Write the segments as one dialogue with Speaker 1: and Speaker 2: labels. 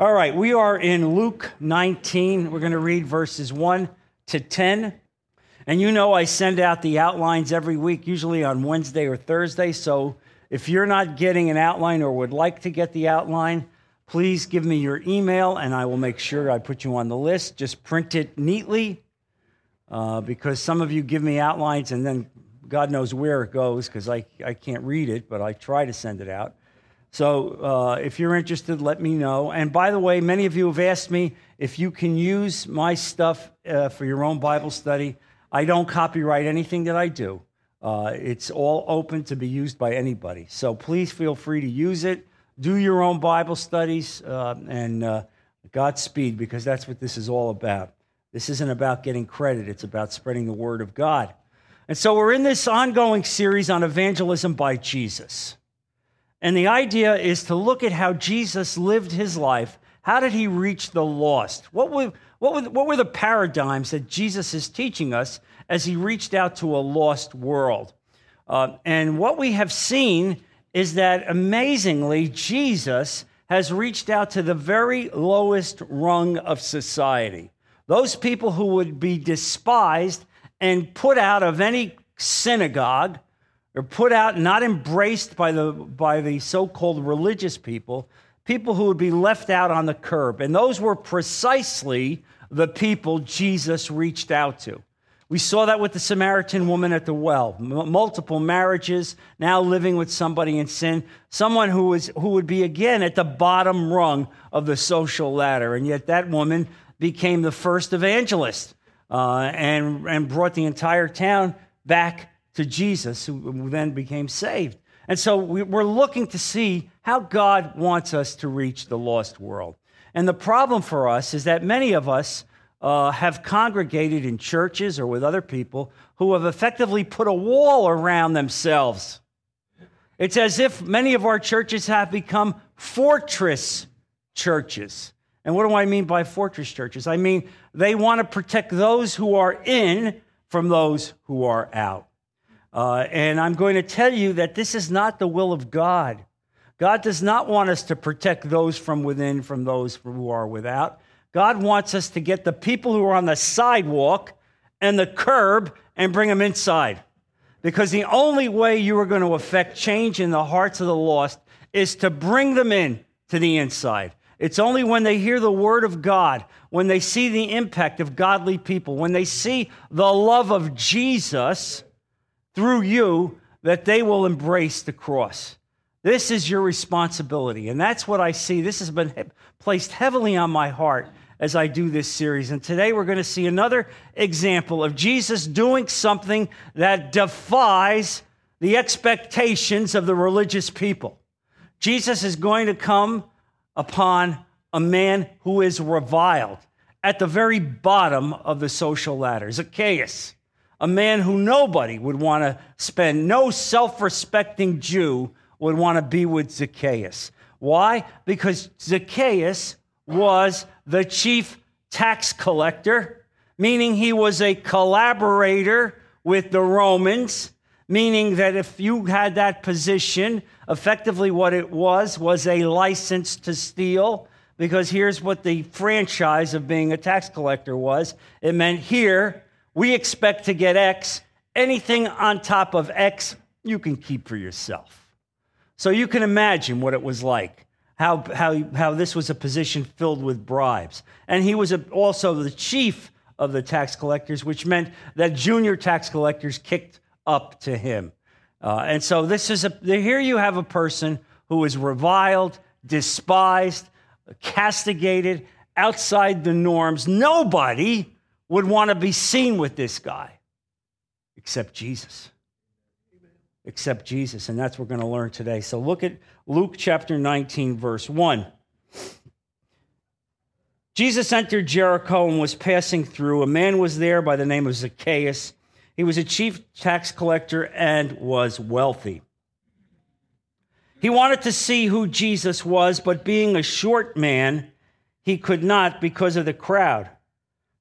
Speaker 1: All right, we are in Luke 19. We're going to read verses 1 to 10. And you know, I send out the outlines every week, usually on Wednesday or Thursday. So if you're not getting an outline or would like to get the outline, please give me your email and I will make sure I put you on the list. Just print it neatly uh, because some of you give me outlines and then God knows where it goes because I, I can't read it, but I try to send it out. So uh, if you're interested, let me know. And by the way, many of you have asked me if you can use my stuff uh, for your own Bible study. I don't copyright anything that I do. Uh, it's all open to be used by anybody. So please feel free to use it. Do your own Bible studies uh, and uh, Godspeed, because that's what this is all about. This isn't about getting credit, it's about spreading the word of God. And so we're in this ongoing series on evangelism by Jesus. And the idea is to look at how Jesus lived his life. How did he reach the lost? What were, what were, what were the paradigms that Jesus is teaching us as he reached out to a lost world? Uh, and what we have seen is that amazingly, Jesus has reached out to the very lowest rung of society. Those people who would be despised and put out of any synagogue put out, not embraced by the, by the so called religious people, people who would be left out on the curb. And those were precisely the people Jesus reached out to. We saw that with the Samaritan woman at the well, M- multiple marriages, now living with somebody in sin, someone who, was, who would be again at the bottom rung of the social ladder. And yet that woman became the first evangelist uh, and, and brought the entire town back to Jesus, who then became saved. And so we're looking to see how God wants us to reach the lost world. And the problem for us is that many of us uh, have congregated in churches or with other people who have effectively put a wall around themselves. It's as if many of our churches have become fortress churches. And what do I mean by fortress churches? I mean they want to protect those who are in from those who are out. Uh, and I'm going to tell you that this is not the will of God. God does not want us to protect those from within from those who are without. God wants us to get the people who are on the sidewalk and the curb and bring them inside. Because the only way you are going to affect change in the hearts of the lost is to bring them in to the inside. It's only when they hear the word of God, when they see the impact of godly people, when they see the love of Jesus, through you that they will embrace the cross. This is your responsibility. And that's what I see. This has been placed heavily on my heart as I do this series. And today we're going to see another example of Jesus doing something that defies the expectations of the religious people. Jesus is going to come upon a man who is reviled at the very bottom of the social ladder, Zacchaeus a man who nobody would want to spend, no self respecting Jew would want to be with Zacchaeus. Why? Because Zacchaeus was the chief tax collector, meaning he was a collaborator with the Romans, meaning that if you had that position, effectively what it was was a license to steal. Because here's what the franchise of being a tax collector was it meant here we expect to get X. Anything on top of X, you can keep for yourself. So you can imagine what it was like, how, how, how this was a position filled with bribes. And he was a, also the chief of the tax collectors, which meant that junior tax collectors kicked up to him. Uh, and so this is a, here you have a person who is reviled, despised, castigated, outside the norms. Nobody would want to be seen with this guy except Jesus. Except Jesus. And that's what we're going to learn today. So look at Luke chapter 19, verse 1. Jesus entered Jericho and was passing through. A man was there by the name of Zacchaeus. He was a chief tax collector and was wealthy. He wanted to see who Jesus was, but being a short man, he could not because of the crowd.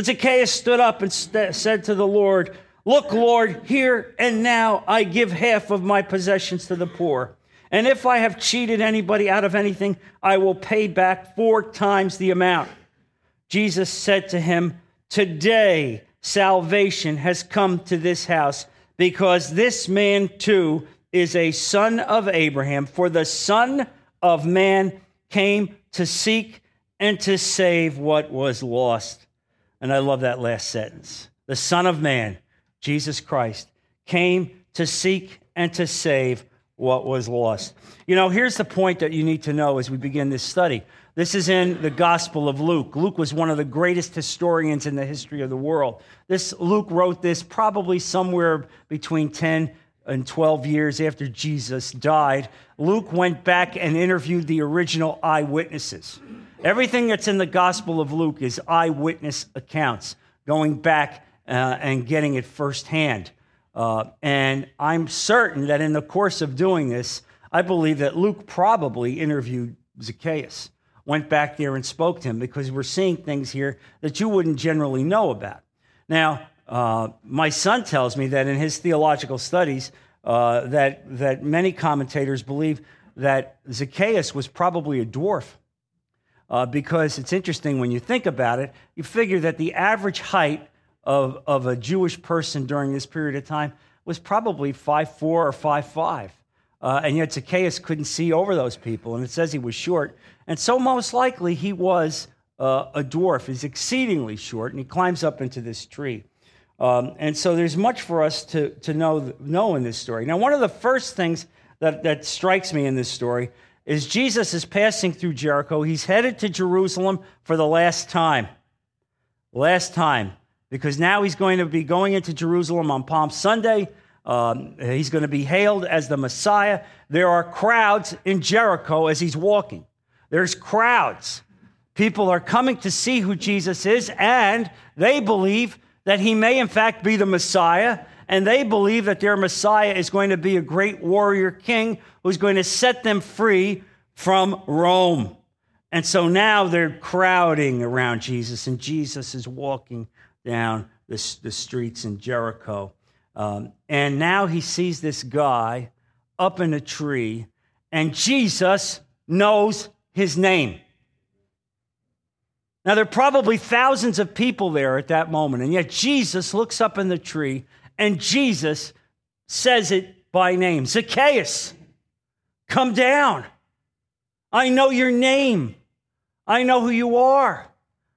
Speaker 1: But Zacchaeus stood up and st- said to the Lord, Look, Lord, here and now I give half of my possessions to the poor. And if I have cheated anybody out of anything, I will pay back four times the amount. Jesus said to him, Today salvation has come to this house because this man too is a son of Abraham. For the Son of Man came to seek and to save what was lost. And I love that last sentence. The Son of Man, Jesus Christ, came to seek and to save what was lost. You know, here's the point that you need to know as we begin this study. This is in the Gospel of Luke. Luke was one of the greatest historians in the history of the world. This Luke wrote this probably somewhere between 10 and 12 years after Jesus died. Luke went back and interviewed the original eyewitnesses. Everything that's in the Gospel of Luke is eyewitness accounts, going back uh, and getting it firsthand. Uh, and I'm certain that in the course of doing this, I believe that Luke probably interviewed Zacchaeus went back there and spoke to him because we're seeing things here that you wouldn't generally know about. Now, uh, my son tells me that in his theological studies, uh, that, that many commentators believe that Zacchaeus was probably a dwarf. Uh, because it's interesting when you think about it, you figure that the average height of, of a Jewish person during this period of time was probably 5'4 or 5'5. Uh, and yet Zacchaeus couldn't see over those people, and it says he was short. And so, most likely, he was uh, a dwarf. He's exceedingly short, and he climbs up into this tree. Um, and so, there's much for us to, to know, know in this story. Now, one of the first things that, that strikes me in this story is Jesus is passing through Jericho. He's headed to Jerusalem for the last time. Last time. Because now he's going to be going into Jerusalem on Palm Sunday. Um, he's going to be hailed as the Messiah. There are crowds in Jericho as he's walking. There's crowds. People are coming to see who Jesus is, and they believe that he may, in fact, be the Messiah. And they believe that their Messiah is going to be a great warrior king who's going to set them free from Rome. And so now they're crowding around Jesus, and Jesus is walking down the, the streets in Jericho. Um, and now he sees this guy up in a tree, and Jesus knows his name. Now, there are probably thousands of people there at that moment, and yet Jesus looks up in the tree and Jesus says it by name Zacchaeus, come down. I know your name. I know who you are.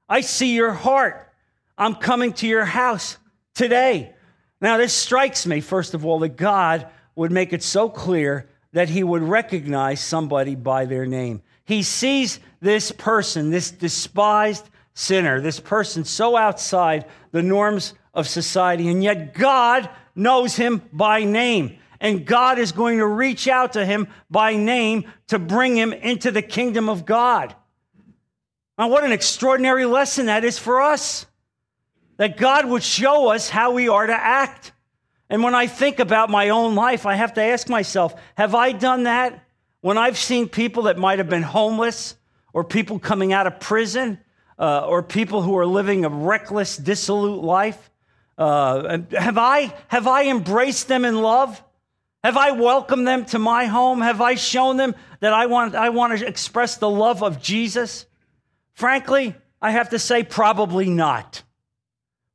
Speaker 1: I see your heart. I'm coming to your house today. Now, this strikes me, first of all, that God would make it so clear that he would recognize somebody by their name. He sees this person, this despised sinner, this person so outside the norms of society, and yet God knows him by name. And God is going to reach out to him by name to bring him into the kingdom of God. Now, what an extraordinary lesson that is for us that God would show us how we are to act. And when I think about my own life, I have to ask myself have I done that? When I've seen people that might have been homeless, or people coming out of prison, uh, or people who are living a reckless, dissolute life, uh, have, I, have I embraced them in love? Have I welcomed them to my home? Have I shown them that I want, I want to express the love of Jesus? Frankly, I have to say, probably not.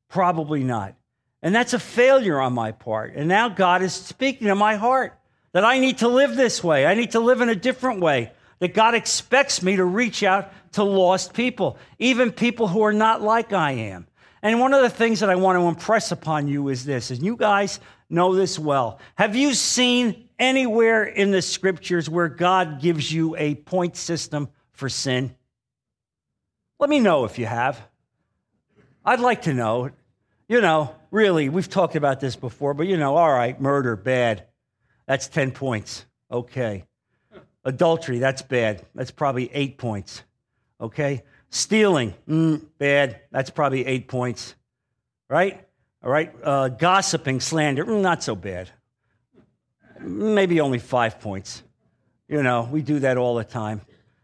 Speaker 1: Probably not. And that's a failure on my part. And now God is speaking to my heart that I need to live this way. I need to live in a different way. That God expects me to reach out to lost people, even people who are not like I am. And one of the things that I want to impress upon you is this, and you guys know this well. Have you seen anywhere in the scriptures where God gives you a point system for sin? Let me know if you have. I'd like to know. You know, really, we've talked about this before, but you know, all right, murder, bad. That's 10 points. Okay. Adultery, that's bad. That's probably eight points. Okay. Stealing, mm, bad. That's probably eight points, right? All right. Uh, gossiping, slander, mm, not so bad. Maybe only five points. You know, we do that all the time.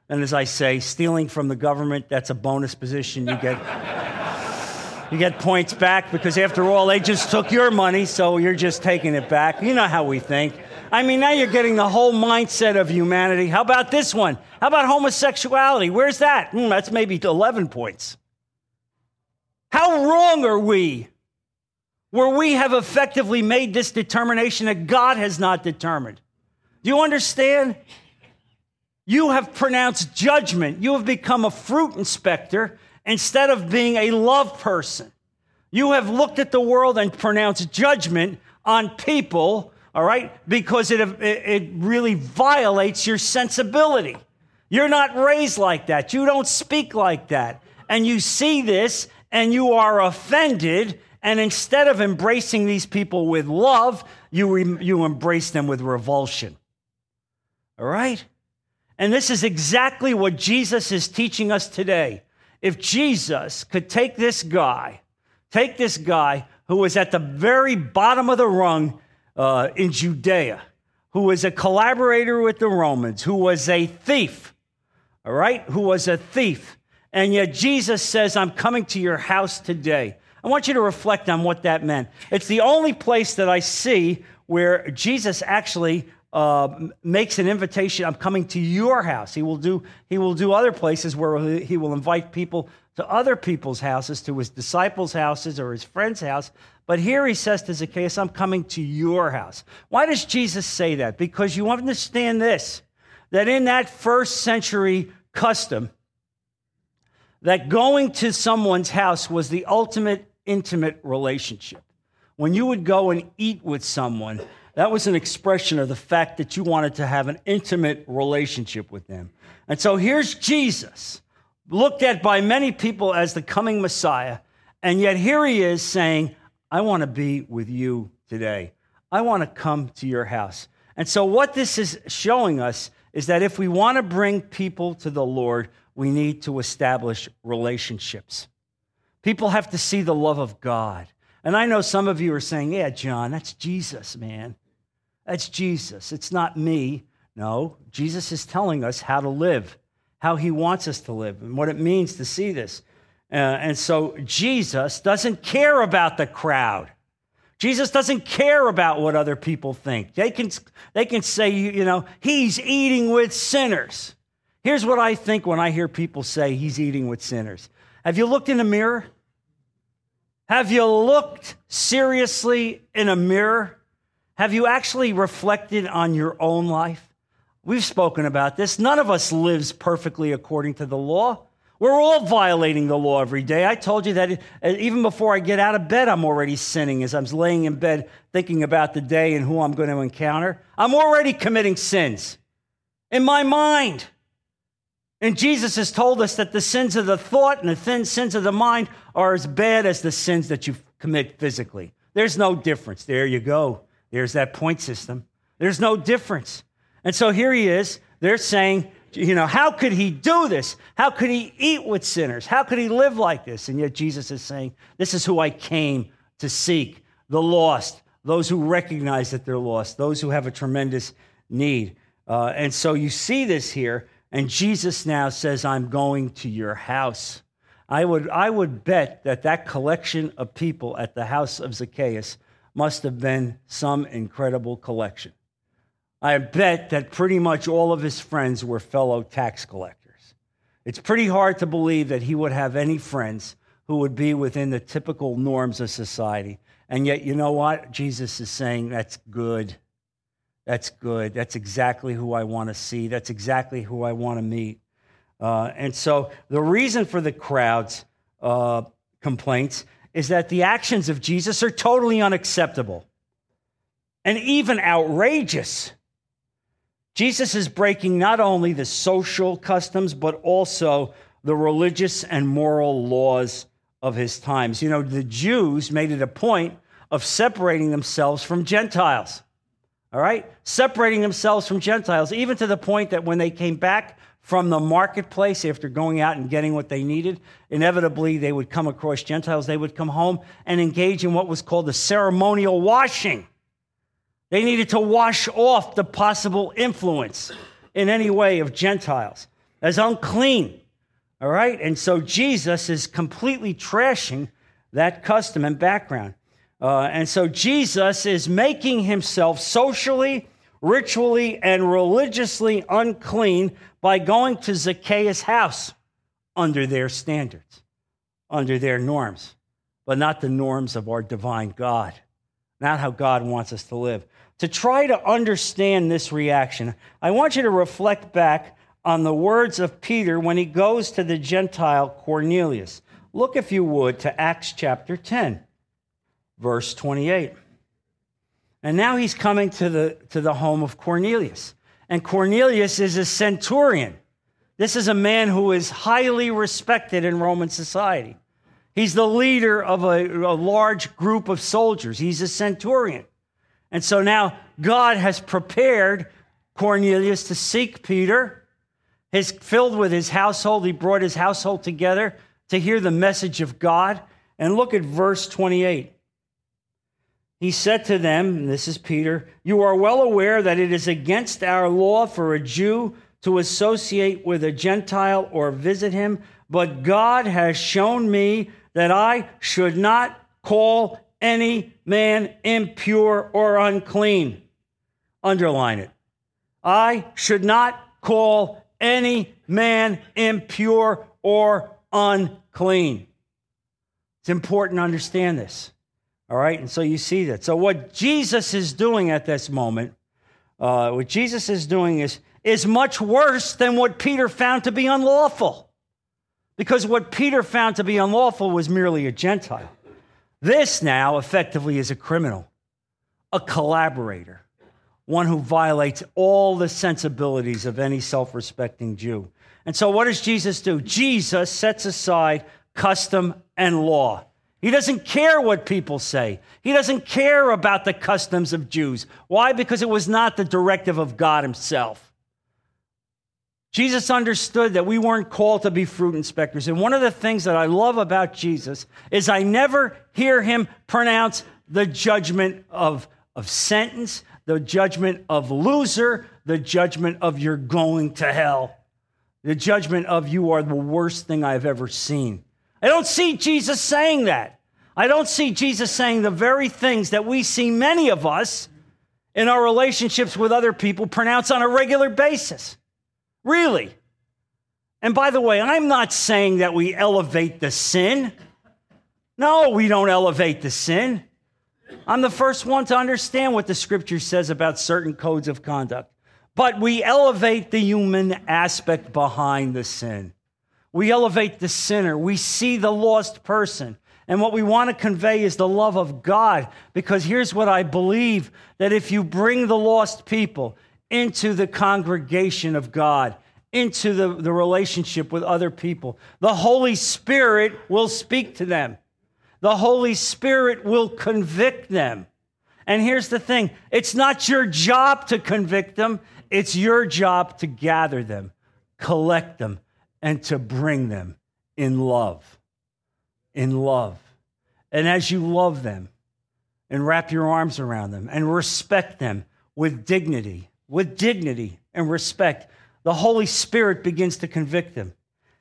Speaker 1: And as I say, stealing from the government, that's a bonus position. You get, you get points back because, after all, they just took your money, so you're just taking it back. You know how we think. I mean, now you're getting the whole mindset of humanity. How about this one? How about homosexuality? Where's that? Mm, that's maybe 11 points. How wrong are we where we have effectively made this determination that God has not determined? Do you understand? You have pronounced judgment. You have become a fruit inspector instead of being a love person. You have looked at the world and pronounced judgment on people all right? Because it, it really violates your sensibility. You're not raised like that. You don't speak like that. And you see this and you are offended. And instead of embracing these people with love, you, re- you embrace them with revulsion. All right? And this is exactly what Jesus is teaching us today. If Jesus could take this guy, take this guy who was at the very bottom of the rung uh, in Judea, who was a collaborator with the Romans, who was a thief, all right, who was a thief. And yet Jesus says, I'm coming to your house today. I want you to reflect on what that meant. It's the only place that I see where Jesus actually uh, makes an invitation. I'm coming to your house. He will do. He will do other places where he will invite people to other people's houses, to his disciples' houses or his friend's house. But here he says to Zacchaeus, I'm coming to your house. Why does Jesus say that? Because you understand this that in that first century custom, that going to someone's house was the ultimate intimate relationship. When you would go and eat with someone, that was an expression of the fact that you wanted to have an intimate relationship with them. And so here's Jesus, looked at by many people as the coming Messiah, and yet here he is saying, I want to be with you today. I want to come to your house. And so, what this is showing us is that if we want to bring people to the Lord, we need to establish relationships. People have to see the love of God. And I know some of you are saying, Yeah, John, that's Jesus, man. That's Jesus. It's not me. No, Jesus is telling us how to live, how he wants us to live, and what it means to see this. Uh, and so Jesus doesn't care about the crowd. Jesus doesn't care about what other people think. They can, they can say, you know, he's eating with sinners. Here's what I think when I hear people say he's eating with sinners. Have you looked in a mirror? Have you looked seriously in a mirror? Have you actually reflected on your own life? We've spoken about this. None of us lives perfectly according to the law. We're all violating the law every day. I told you that uh, even before I get out of bed, I'm already sinning as I'm laying in bed thinking about the day and who I'm going to encounter. I'm already committing sins in my mind. And Jesus has told us that the sins of the thought and the sins of the mind are as bad as the sins that you commit physically. There's no difference. There you go. There's that point system. There's no difference. And so here he is. They're saying, you know, how could he do this? How could he eat with sinners? How could he live like this? And yet Jesus is saying, This is who I came to seek the lost, those who recognize that they're lost, those who have a tremendous need. Uh, and so you see this here, and Jesus now says, I'm going to your house. I would, I would bet that that collection of people at the house of Zacchaeus must have been some incredible collection. I bet that pretty much all of his friends were fellow tax collectors. It's pretty hard to believe that he would have any friends who would be within the typical norms of society. And yet, you know what? Jesus is saying that's good. That's good. That's exactly who I want to see. That's exactly who I want to meet. Uh, and so, the reason for the crowd's uh, complaints is that the actions of Jesus are totally unacceptable and even outrageous. Jesus is breaking not only the social customs, but also the religious and moral laws of his times. You know, the Jews made it a point of separating themselves from Gentiles. All right? Separating themselves from Gentiles, even to the point that when they came back from the marketplace after going out and getting what they needed. Inevitably, they would come across Gentiles. They would come home and engage in what was called the ceremonial washing. They needed to wash off the possible influence in any way of Gentiles as unclean. All right? And so Jesus is completely trashing that custom and background. Uh, and so Jesus is making himself socially, ritually, and religiously unclean by going to Zacchaeus' house under their standards, under their norms, but not the norms of our divine God, not how God wants us to live. To try to understand this reaction, I want you to reflect back on the words of Peter when he goes to the Gentile Cornelius. Look, if you would, to Acts chapter 10, verse 28. And now he's coming to the, to the home of Cornelius. And Cornelius is a centurion. This is a man who is highly respected in Roman society. He's the leader of a, a, large group of soldiers. He's a centurion. And so now God has prepared Cornelius to seek Peter. He's filled with his household. He brought his household together to hear the message of God. And look at verse 28 he said to them, this is Peter, You are well aware that it is against our law for a Jew to associate with a Gentile or visit him, but God has shown me that I should not call any man impure or unclean. Underline it. I should not call any man impure or unclean. It's important to understand this. All right, and so you see that. So what Jesus is doing at this moment, uh, what Jesus is doing is is much worse than what Peter found to be unlawful, because what Peter found to be unlawful was merely a Gentile. This now effectively is a criminal, a collaborator, one who violates all the sensibilities of any self-respecting Jew. And so, what does Jesus do? Jesus sets aside custom and law. He doesn't care what people say. He doesn't care about the customs of Jews. Why? Because it was not the directive of God Himself. Jesus understood that we weren't called to be fruit inspectors. And one of the things that I love about Jesus is I never hear him pronounce the judgment of, of sentence, the judgment of loser, the judgment of you're going to hell, the judgment of you are the worst thing I've ever seen. I don't see Jesus saying that. I don't see Jesus saying the very things that we see many of us in our relationships with other people pronounce on a regular basis. Really. And by the way, I'm not saying that we elevate the sin. No, we don't elevate the sin. I'm the first one to understand what the scripture says about certain codes of conduct. But we elevate the human aspect behind the sin. We elevate the sinner. We see the lost person. And what we want to convey is the love of God. Because here's what I believe that if you bring the lost people into the congregation of God, into the, the relationship with other people, the Holy Spirit will speak to them. The Holy Spirit will convict them. And here's the thing it's not your job to convict them, it's your job to gather them, collect them, and to bring them in love. In love. And as you love them and wrap your arms around them and respect them with dignity, with dignity and respect, the Holy Spirit begins to convict them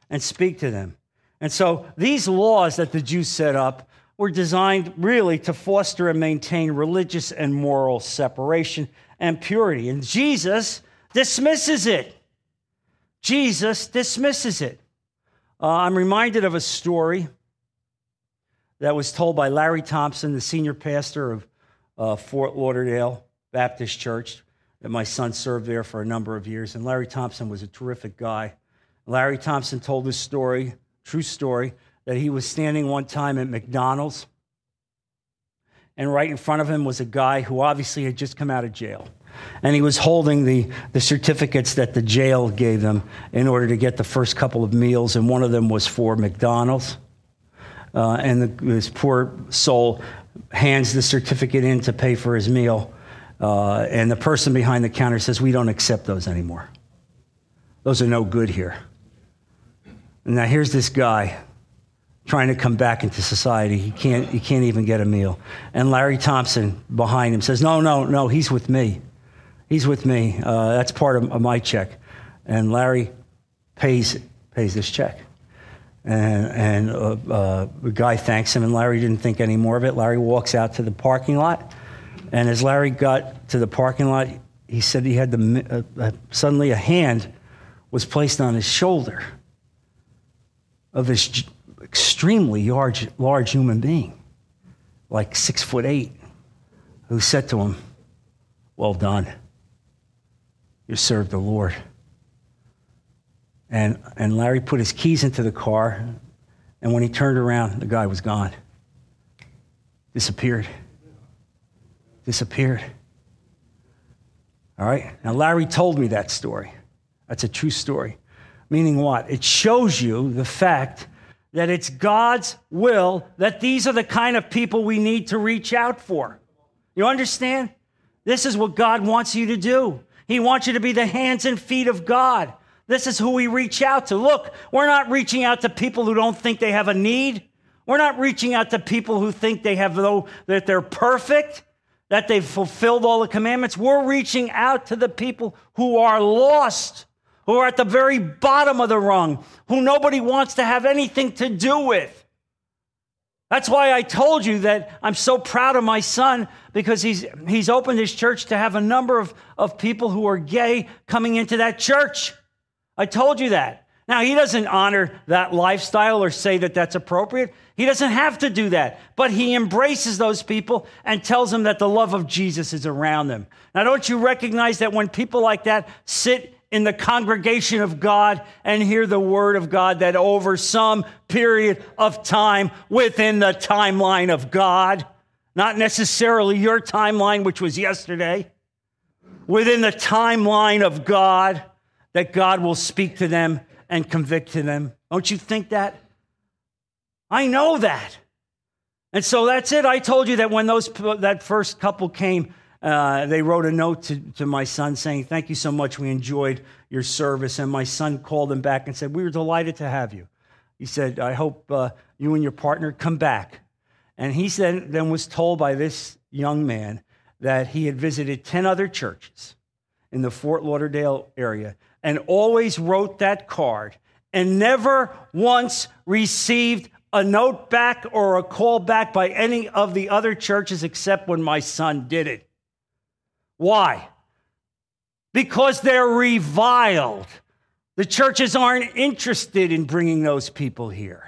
Speaker 1: and speak to them. And so these laws that the Jews set up were designed really to foster and maintain religious and moral separation and purity. And Jesus dismisses it. Jesus dismisses it. Uh, I'm reminded of a story that was told by Larry Thompson, the senior pastor of uh, Fort Lauderdale Baptist Church, that my son served there for a number of years. And Larry Thompson was a terrific guy. Larry Thompson told this story, true story, that he was standing one time at McDonald's, and right in front of him was a guy who obviously had just come out of jail and he was holding the, the certificates that the jail gave them in order to get the first couple of meals, and one of them was for McDonald's. Uh, and the, this poor soul hands the certificate in to pay for his meal, uh, and the person behind the counter says, We don't accept those anymore. those are no good here. And now here's this guy trying to come back into society. He can't, he can't even get a meal. And Larry Thompson behind him says, No, no, no, he's with me. He's with me. Uh, that's part of, of, my check. And Larry pays, pays this check. And, and uh, uh, the guy thanks him, and Larry didn't think any more of it. Larry walks out to the parking lot. And as Larry got to the parking lot, he said he had the, uh, uh, suddenly a hand was placed on his shoulder of this extremely large, large human being, like six foot eight, who said to him, Well done. You served the Lord. And, and Larry put his keys into the car, and when he turned around, the guy was gone. Disappeared. Disappeared. All right? Now, Larry told me that story. That's a true story. Meaning what? It shows you the fact that it's God's will that these are the kind of people we need to reach out for. You understand? This is what God wants you to do. He wants you to be the hands and feet of God. This is who we reach out to. Look, we're not reaching out to people who don't think they have a need. We're not reaching out to people who think they have though that they're perfect, that they've fulfilled all the commandments. We're reaching out to the people who are lost who are at the very bottom of the rung, who nobody wants to have anything to do with. That's why I told you that I'm so proud of my son because he's, he's opened his church to have a number of, of people who are gay coming into that church. I told you that. Now, he doesn't honor that lifestyle or say that that's appropriate. He doesn't have to do that, but he embraces those people and tells them that the love of Jesus is around them. Now, don't you recognize that when people like that sit in the congregation of God and hear the word of God that over some period of time within the timeline of God, not necessarily your timeline, which was yesterday, within the timeline of God, that God will speak to them and convict to them. Don't you think that? I know that. And so that's it. I told you that when those that first couple came, uh, they wrote a note to, to my son saying, Thank you so much. We enjoyed your service. And my son called him back and said, We were delighted to have you. He said, I hope uh, you and your partner come back. And he said, then was told by this young man that he had visited 10 other churches in the Fort Lauderdale area and always wrote that card and never once received a note back or a call back by any of the other churches except when my son did it. Why? Because they're reviled. The churches aren't interested in bringing those people here.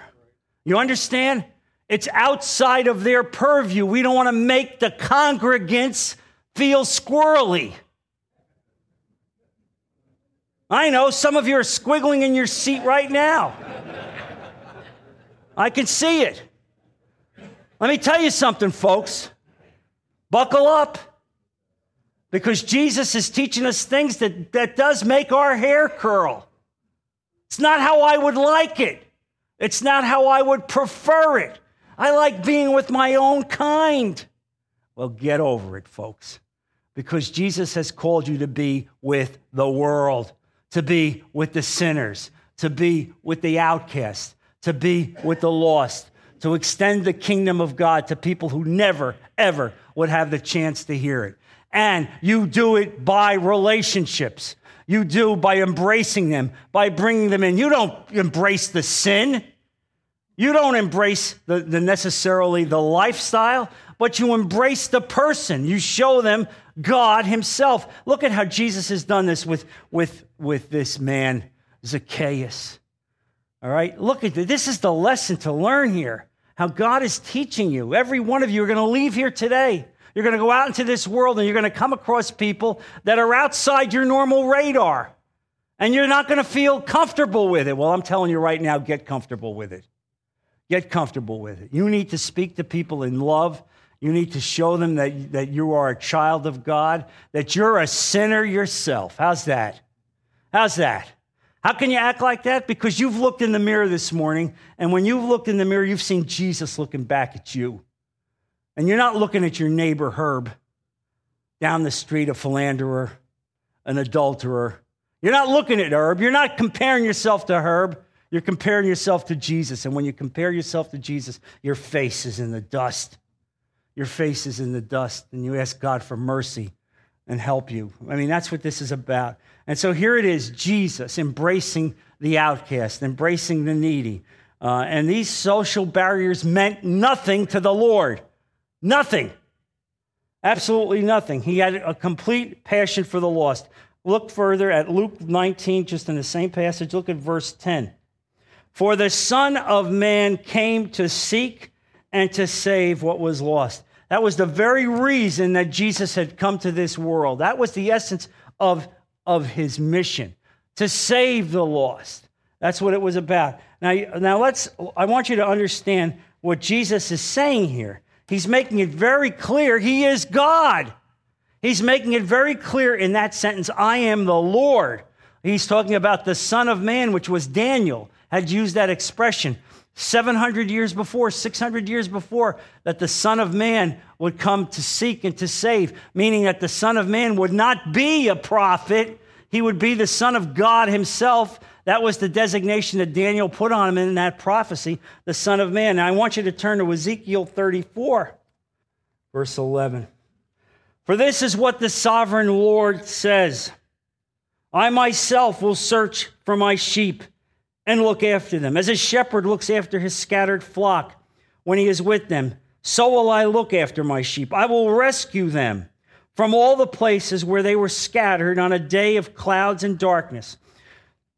Speaker 1: You understand? It's outside of their purview. We don't want to make the congregants feel squirrely. I know some of you are squiggling in your seat right now. I can see it. Let me tell you something, folks. Buckle up because Jesus is teaching us things that, that does make our hair curl. It's not how I would like it. It's not how I would prefer it. I like being with my own kind. Well, get over it, folks, because Jesus has called you to be with the world, to be with the sinners, to be with the outcast, to be with the lost, to extend the kingdom of God to people who never, ever would have the chance to hear it and you do it by relationships. You do by embracing them, by bringing them in. You don't embrace the sin. You don't embrace the, the necessarily the lifestyle, but you embrace the person. You show them God Himself. Look at how Jesus has done this with, with, with this man, Zacchaeus. All right, look at this. This is the lesson to learn here. How God is teaching you. Every one of you are going to leave here today you're going to go out into this world and you're going to come across people that are outside your normal radar. And you're not going to feel comfortable with it. Well, I'm telling you right now, get comfortable with it. Get comfortable with it. You need to speak to people in love. You need to show them that, that you are a child of God, that you're a sinner yourself. How's that? How's that? How can you act like that? Because you've looked in the mirror this morning, and when you've looked in the mirror, you've seen Jesus looking back at you. And you're not looking at your neighbor Herb down the street, a philanderer, an adulterer. You're not looking at Herb. You're not comparing yourself to Herb. You're comparing yourself to Jesus. And when you compare yourself to Jesus, your face is in the dust. Your face is in the dust. And you ask God for mercy and help you. I mean, that's what this is about. And so here it is Jesus embracing the outcast, embracing the needy. Uh, and these social barriers meant nothing to the Lord. Nothing. Absolutely nothing. He had a complete passion for the lost. Look further at Luke 19, just in the same passage. Look at verse 10. For the Son of Man came to seek and to save what was lost. That was the very reason that Jesus had come to this world. That was the essence of, of his mission to save the lost. That's what it was about. Now, now let's, I want you to understand what Jesus is saying here. He's making it very clear he is God. He's making it very clear in that sentence, I am the Lord. He's talking about the Son of Man, which was Daniel had used that expression 700 years before, 600 years before, that the Son of Man would come to seek and to save, meaning that the Son of Man would not be a prophet. He would be the Son of God himself. That was the designation that Daniel put on him in that prophecy, the Son of Man. Now, I want you to turn to Ezekiel 34, verse 11. For this is what the sovereign Lord says I myself will search for my sheep and look after them. As a shepherd looks after his scattered flock when he is with them, so will I look after my sheep. I will rescue them from all the places where they were scattered on a day of clouds and darkness.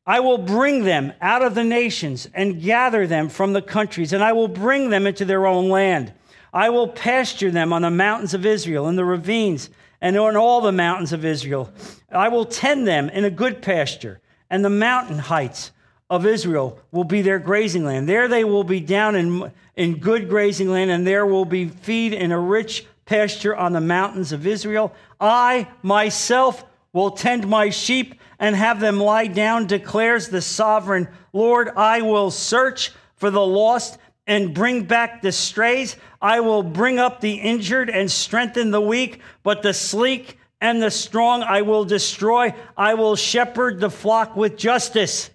Speaker 1: I will bring them out of the nations and gather them from the countries, and I will bring them into their own land. I will pasture them on the mountains of Israel, in the ravines, and on all the mountains of Israel. I will tend them in a good pasture, and the mountain heights of Israel will be their grazing land. There they will be down in, in good grazing land, and there will be feed in a rich pasture on the mountains of Israel. I myself will tend my sheep and have them lie down, declares the sovereign Lord. I will search for the lost and bring back the strays. I will bring up the injured and strengthen the weak, but the sleek and the strong I will destroy. I will shepherd the flock with justice.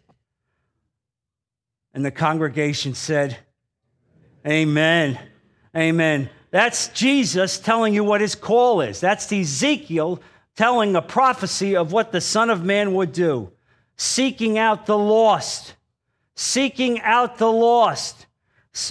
Speaker 1: And the congregation said, Amen. Amen. That's Jesus telling you what his call is. That's Ezekiel telling a prophecy of what the Son of Man would do. Seeking out the lost, seeking out the lost,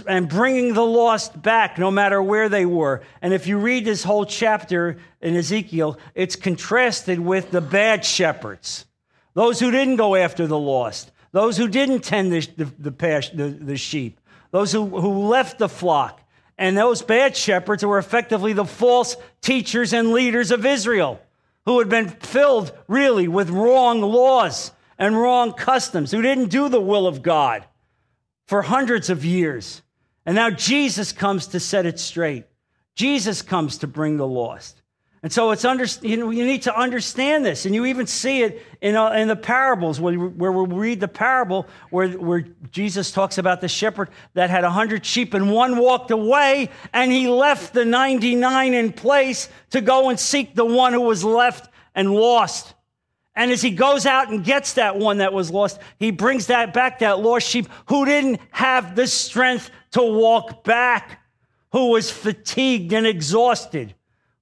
Speaker 1: and bringing the lost back no matter where they were. And if you read this whole chapter in Ezekiel, it's contrasted with the bad shepherds, those who didn't go after the lost. Those who didn't tend the, the, the, the sheep, those who, who left the flock, and those bad shepherds were effectively the false teachers and leaders of Israel who had been filled really with wrong laws and wrong customs, who didn't do the will of God for hundreds of years. And now Jesus comes to set it straight. Jesus comes to bring the lost. And so it's under, you, know, you need to understand this. And you even see it in, uh, in the parables where, where we read the parable where, where Jesus talks about the shepherd that had 100 sheep and one walked away and he left the 99 in place to go and seek the one who was left and lost. And as he goes out and gets that one that was lost, he brings that back, that lost sheep who didn't have the strength to walk back, who was fatigued and exhausted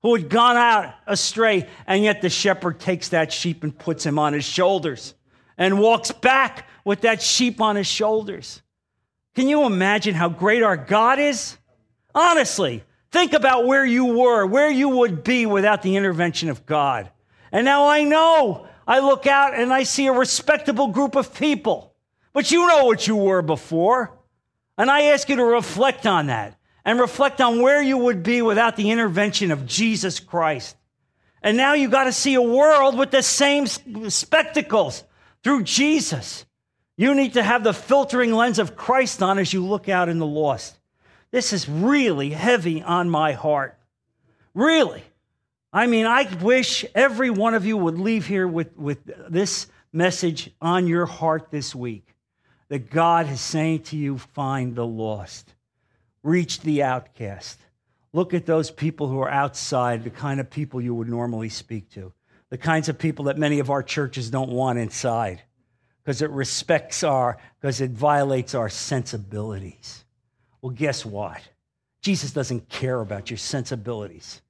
Speaker 1: who had gone out astray, and yet the shepherd takes that sheep and puts him on his shoulders and walks back with that sheep on his shoulders. Can you imagine how great our God is? Honestly, think about where you were, where you would be without the intervention of God. And now I know. I look out and I see a respectable group of people. But you know what you were before. And I ask you to reflect on that and reflect on where you would be without the intervention of Jesus Christ. And now you got to see a world with the same spectacles through Jesus. You need to have the filtering lens of Christ on as you look out in the lost. This is really heavy on my heart. Really. I mean, I wish every one of you would leave here with, with this message on your heart this week that God is saying to you, find the lost reach the outcast. Look at those people who are outside, the kind of people you would normally speak to. the kinds of people that many of our churches don't want inside because it respects our, because it violates our sensibilities. Well, guess what? Jesus doesn't care about your sensibilities.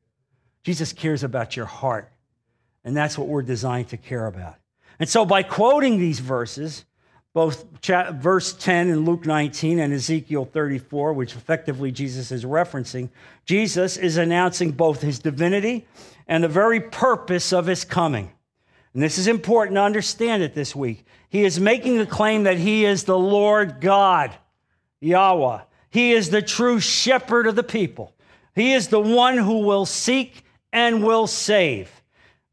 Speaker 1: Jesus cares about your heart. And that's what we're designed to care about. And so, by quoting these verses, both verse 10 in Luke 19 and Ezekiel 34, which effectively Jesus is referencing, Jesus is announcing both his divinity and the very purpose of his coming. And this is important to understand it this week. He is making the claim that he is the Lord God, Yahweh. He is the true shepherd of the people. He is the one who will seek and will save.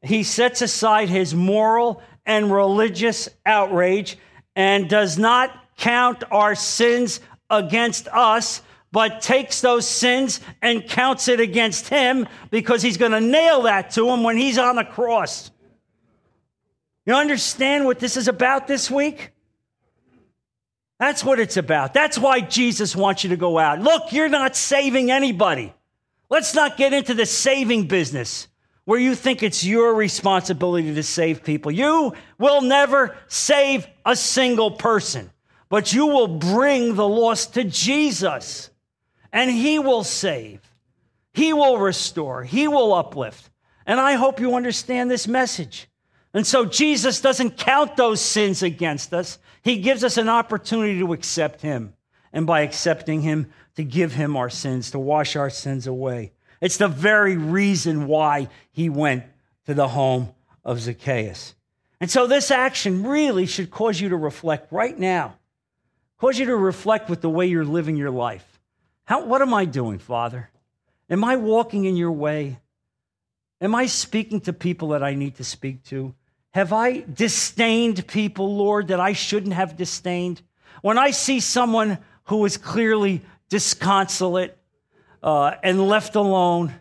Speaker 1: He sets aside his moral and religious outrage and does not count our sins against us, but takes those sins and counts it against him because he's going to nail that to him when he's on the cross. You understand what this is about this week? That's what it's about. That's why Jesus wants you to go out. Look, you're not saving anybody. Let's not get into the saving business where you think it's your responsibility to save people. You will never save a single person, but you will bring the lost to Jesus and He will save, He will restore, He will uplift. And I hope you understand this message. And so Jesus doesn't count those sins against us. He gives us an opportunity to accept Him. And by accepting Him, to give Him our sins, to wash our sins away. It's the very reason why He went to the home of Zacchaeus. And so this action really should cause you to reflect right now, cause you to reflect with the way you're living your life. How, what am I doing, Father? Am I walking in your way? Am I speaking to people that I need to speak to? Have I disdained people, Lord, that I shouldn't have disdained? When I see someone who is clearly disconsolate uh, and left alone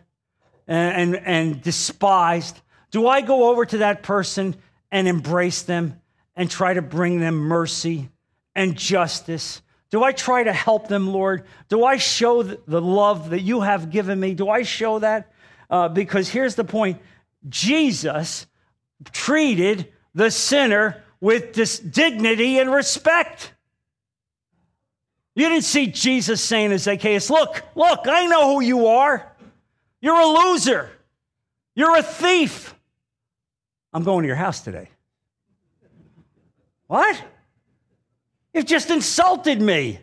Speaker 1: and, and, and despised, do I go over to that person and embrace them and try to bring them mercy and justice? Do I try to help them, Lord? Do I show the love that you have given me? Do I show that? Uh, because here's the point Jesus treated the sinner with this dignity and respect. You didn't see Jesus saying to Zacchaeus, Look, look, I know who you are. You're a loser. You're a thief. I'm going to your house today. What? You've just insulted me.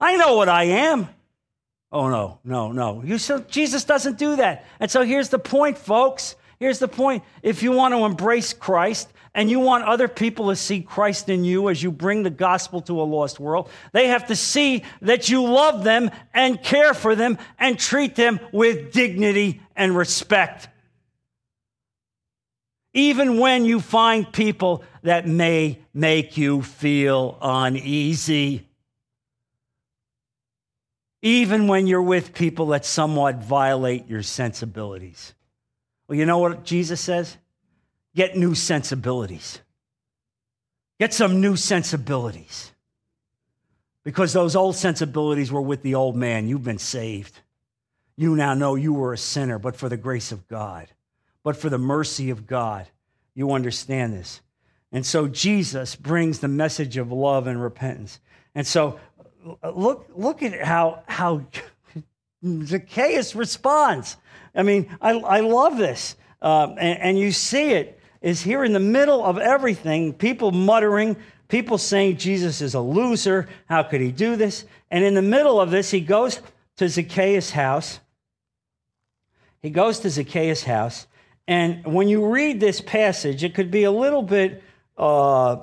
Speaker 1: I know what I am. Oh, no, no, no. You, so Jesus doesn't do that. And so here's the point, folks. Here's the point. If you want to embrace Christ and you want other people to see Christ in you as you bring the gospel to a lost world, they have to see that you love them and care for them and treat them with dignity and respect. Even when you find people that may make you feel uneasy. Even when you're with people that somewhat violate your sensibilities. Well, you know what Jesus says? Get new sensibilities. Get some new sensibilities. Because those old sensibilities were with the old man. You've been saved. You now know you were a sinner, but for the grace of God, but for the mercy of God, you understand this. And so Jesus brings the message of love and repentance. And so look, look at how, how Zacchaeus responds. I mean, I, I love this. Uh, and, and you see it is here in the middle of everything, people muttering, people saying Jesus is a loser. How could he do this? And in the middle of this, he goes to Zacchaeus' house. He goes to Zacchaeus' house. And when you read this passage, it could be a little bit uh,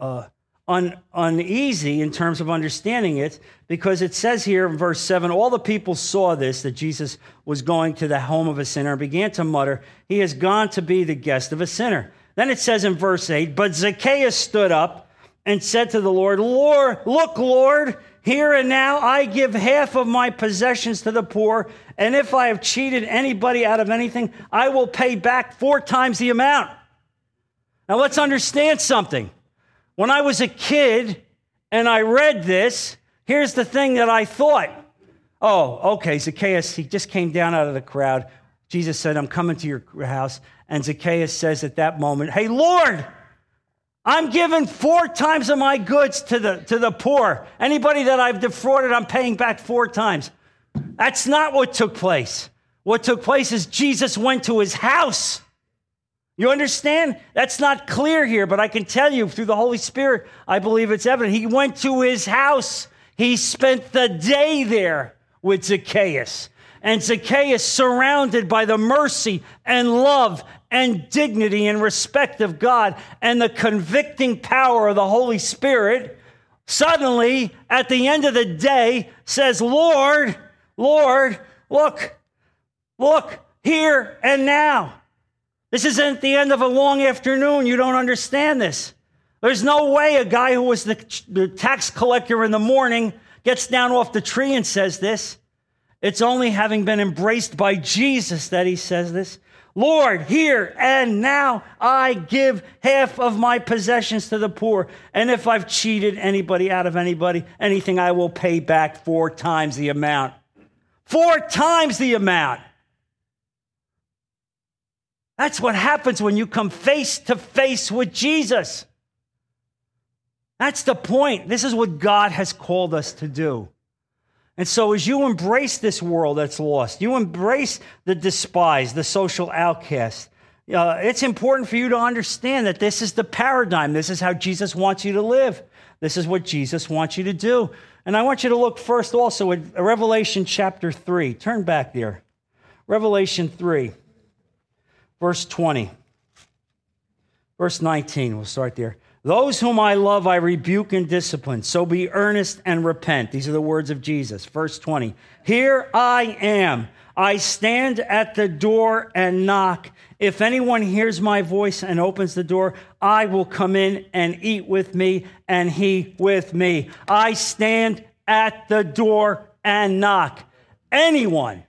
Speaker 1: uh, un, uneasy in terms of understanding it because it says here in verse 7 all the people saw this, that Jesus was going to the home of a sinner, and began to mutter, He has gone to be the guest of a sinner. Then it says in verse 8, But Zacchaeus stood up and said to the Lord, Lord, look, Lord, here and now I give half of my possessions to the poor, and if I have cheated anybody out of anything, I will pay back four times the amount. Now let's understand something. When I was a kid and I read this, here's the thing that I thought. Oh, okay, Zacchaeus, he just came down out of the crowd. Jesus said, I'm coming to your house. And Zacchaeus says at that moment, Hey, Lord, I'm giving four times of my goods to the, to the poor. Anybody that I've defrauded, I'm paying back four times. That's not what took place. What took place is Jesus went to his house. You understand? That's not clear here, but I can tell you through the Holy Spirit, I believe it's evident. He went to his house. He spent the day there with Zacchaeus. And Zacchaeus, surrounded by the mercy and love and dignity and respect of God and the convicting power of the Holy Spirit, suddenly at the end of the day says, Lord, Lord, look, look, here and now. This isn't the end of a long afternoon. You don't understand this. There's no way a guy who was the, the tax collector in the morning gets down off the tree and says this. It's only having been embraced by Jesus that he says this. Lord, here and now I give half of my possessions to the poor. And if I've cheated anybody out of anybody, anything, I will pay back four times the amount. Four times the amount. That's what happens when you come face to face with Jesus. That's the point. This is what God has called us to do. And so, as you embrace this world that's lost, you embrace the despised, the social outcast, uh, it's important for you to understand that this is the paradigm. This is how Jesus wants you to live. This is what Jesus wants you to do. And I want you to look first also at Revelation chapter 3. Turn back there. Revelation 3, verse 20. Verse 19, we'll start there. Those whom I love, I rebuke and discipline. So be earnest and repent. These are the words of Jesus. Verse 20. Here I am. I stand at the door and knock. If anyone hears my voice and opens the door, I will come in and eat with me and he with me. I stand at the door and knock. Anyone,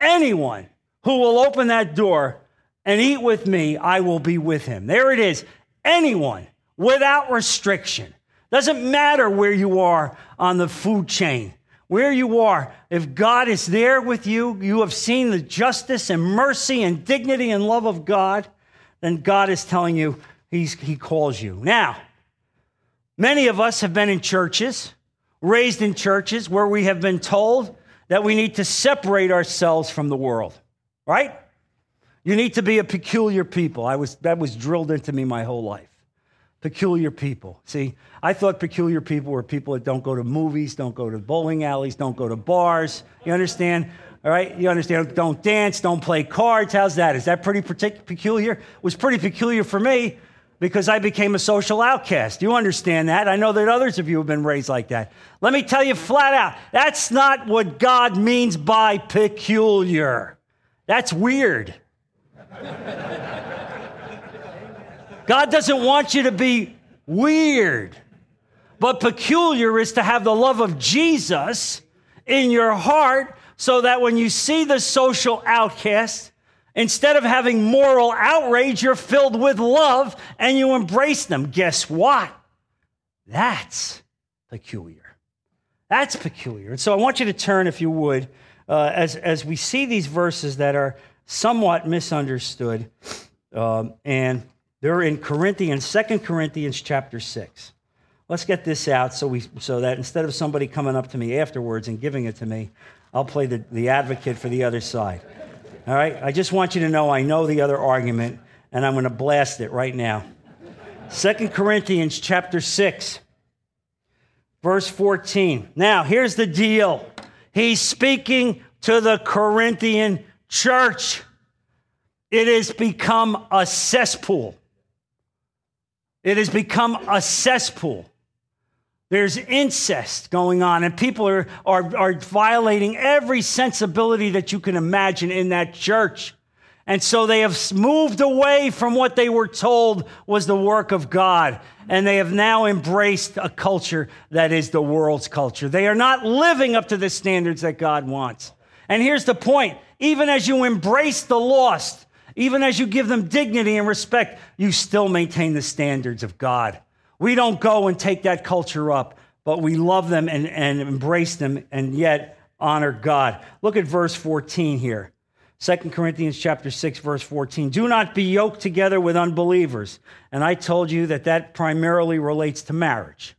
Speaker 1: anyone who will open that door and eat with me, I will be with him. There it is. Anyone without restriction. Doesn't matter where you are on the food chain, where you are. If God is there with you, you have seen the justice and mercy and dignity and love of God, then God is telling you he's, He calls you. Now, many of us have been in churches, raised in churches, where we have been told that we need to separate ourselves from the world, right? You need to be a peculiar people. I was, that was drilled into me my whole life peculiar people. See, I thought peculiar people were people that don't go to movies, don't go to bowling alleys, don't go to bars. You understand? All right, you understand? Don't dance, don't play cards. How's that? Is that pretty partic- peculiar? It was pretty peculiar for me because I became a social outcast. You understand that? I know that others of you have been raised like that. Let me tell you flat out that's not what God means by peculiar. That's weird. God doesn't want you to be weird, but peculiar is to have the love of Jesus in your heart so that when you see the social outcast, instead of having moral outrage, you're filled with love and you embrace them. Guess what? That's peculiar. That's peculiar. And so I want you to turn, if you would, uh, as, as we see these verses that are somewhat misunderstood. Um, and they're in Corinthians, Second Corinthians chapter 6. Let's get this out so, we, so that instead of somebody coming up to me afterwards and giving it to me, I'll play the, the advocate for the other side. All right? I just want you to know I know the other argument, and I'm going to blast it right now. Second Corinthians chapter 6, verse 14. Now, here's the deal. He's speaking to the Corinthian church. It has become a cesspool. It has become a cesspool. There's incest going on, and people are, are, are violating every sensibility that you can imagine in that church. And so they have moved away from what they were told was the work of God. And they have now embraced a culture that is the world's culture. They are not living up to the standards that God wants. And here's the point even as you embrace the lost, even as you give them dignity and respect, you still maintain the standards of God. We don't go and take that culture up, but we love them and, and embrace them and yet honor God. Look at verse 14 here. 2 Corinthians chapter 6 verse 14. Do not be yoked together with unbelievers. And I told you that that primarily relates to marriage.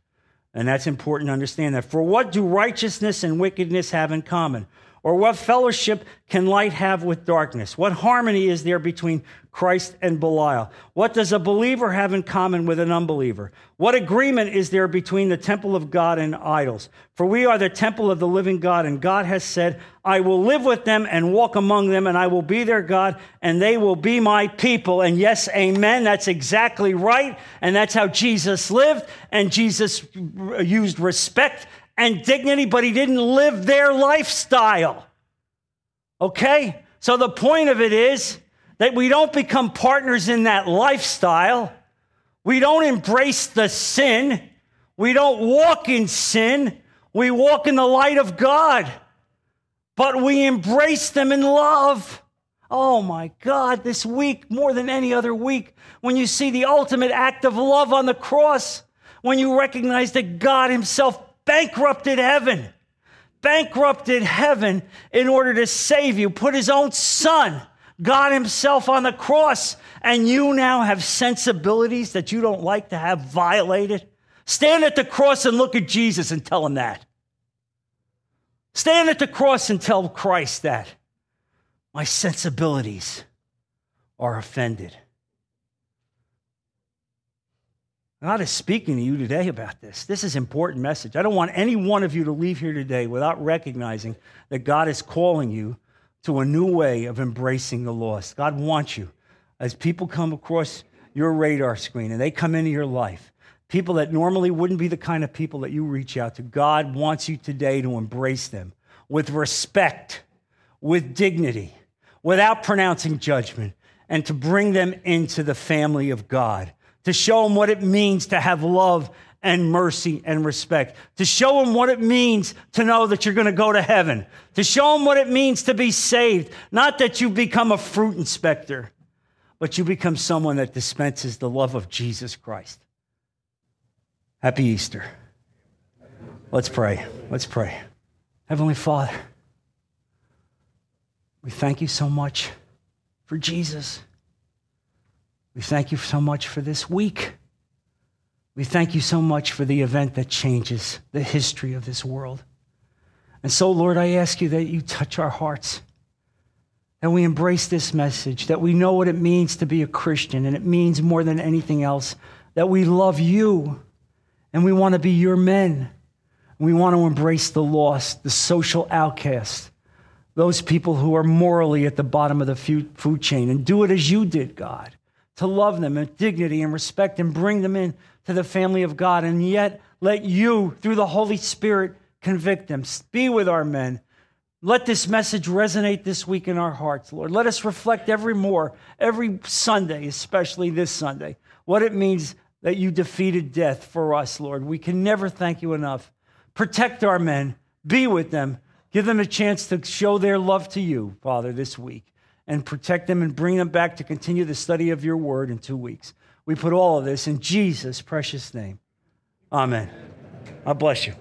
Speaker 1: And that's important to understand that. For what do righteousness and wickedness have in common? Or what fellowship can light have with darkness? What harmony is there between Christ and Belial? What does a believer have in common with an unbeliever? What agreement is there between the temple of God and idols? For we are the temple of the living God, and God has said, I will live with them and walk among them, and I will be their God, and they will be my people. And yes, amen. That's exactly right. And that's how Jesus lived, and Jesus used respect and dignity, but he didn't live their lifestyle. Okay? So the point of it is that we don't become partners in that lifestyle. We don't embrace the sin. We don't walk in sin. We walk in the light of God. But we embrace them in love. Oh my God, this week, more than any other week, when you see the ultimate act of love on the cross, when you recognize that God Himself bankrupted heaven, bankrupted heaven in order to save you, put his own son, God himself, on the cross, and you now have sensibilities that you don't like to have violated. Stand at the cross and look at Jesus and tell him that. Stand at the cross and tell Christ that. My sensibilities are offended. God is speaking to you today about this. This is an important message. I don't want any one of you to leave here today without recognizing that God is calling you to a new way of embracing the lost. God wants you. As people come across your radar screen and they come into your life, people that normally wouldn't be the kind of people that you reach out to, God wants you today to embrace them with respect, with dignity, without pronouncing judgment, and to bring them into the family of God to show them what it means to have love and mercy and respect, to show them what it means to know that you're going to go to heaven, to show them what it means to be saved. Not that you become a fruit inspector, but you become someone that dispenses the love of Jesus Christ. Happy Easter. Let's pray. Let's pray. Heavenly Father, we thank you so much for Jesus. We thank you so much for this week. We thank you so much for the event that changes the history of this world. And so, Lord, I ask you that you touch our hearts, that we embrace this message, that we know what it means to be a Christian, and it means more than anything else that we love you and we want to be your men. We want to embrace the lost, the social outcast, those people who are morally at the bottom of the food chain, and do it as you did, God to love them with dignity and respect and bring them in to the family of God. And yet, let you, through the Holy Spirit, convict them. Be with our men. Let this message resonate this week in our hearts, Lord. Let us reflect every more, every Sunday, especially this Sunday, what it means that you defeated death for us, Lord. We can never thank you enough. Protect our men, be with them, give them a chance to show their love to you, Father, this week and protect them and bring them back to continue the study of your word in two weeks. We put all of this in Jesus' precious name. Amen. I bless you.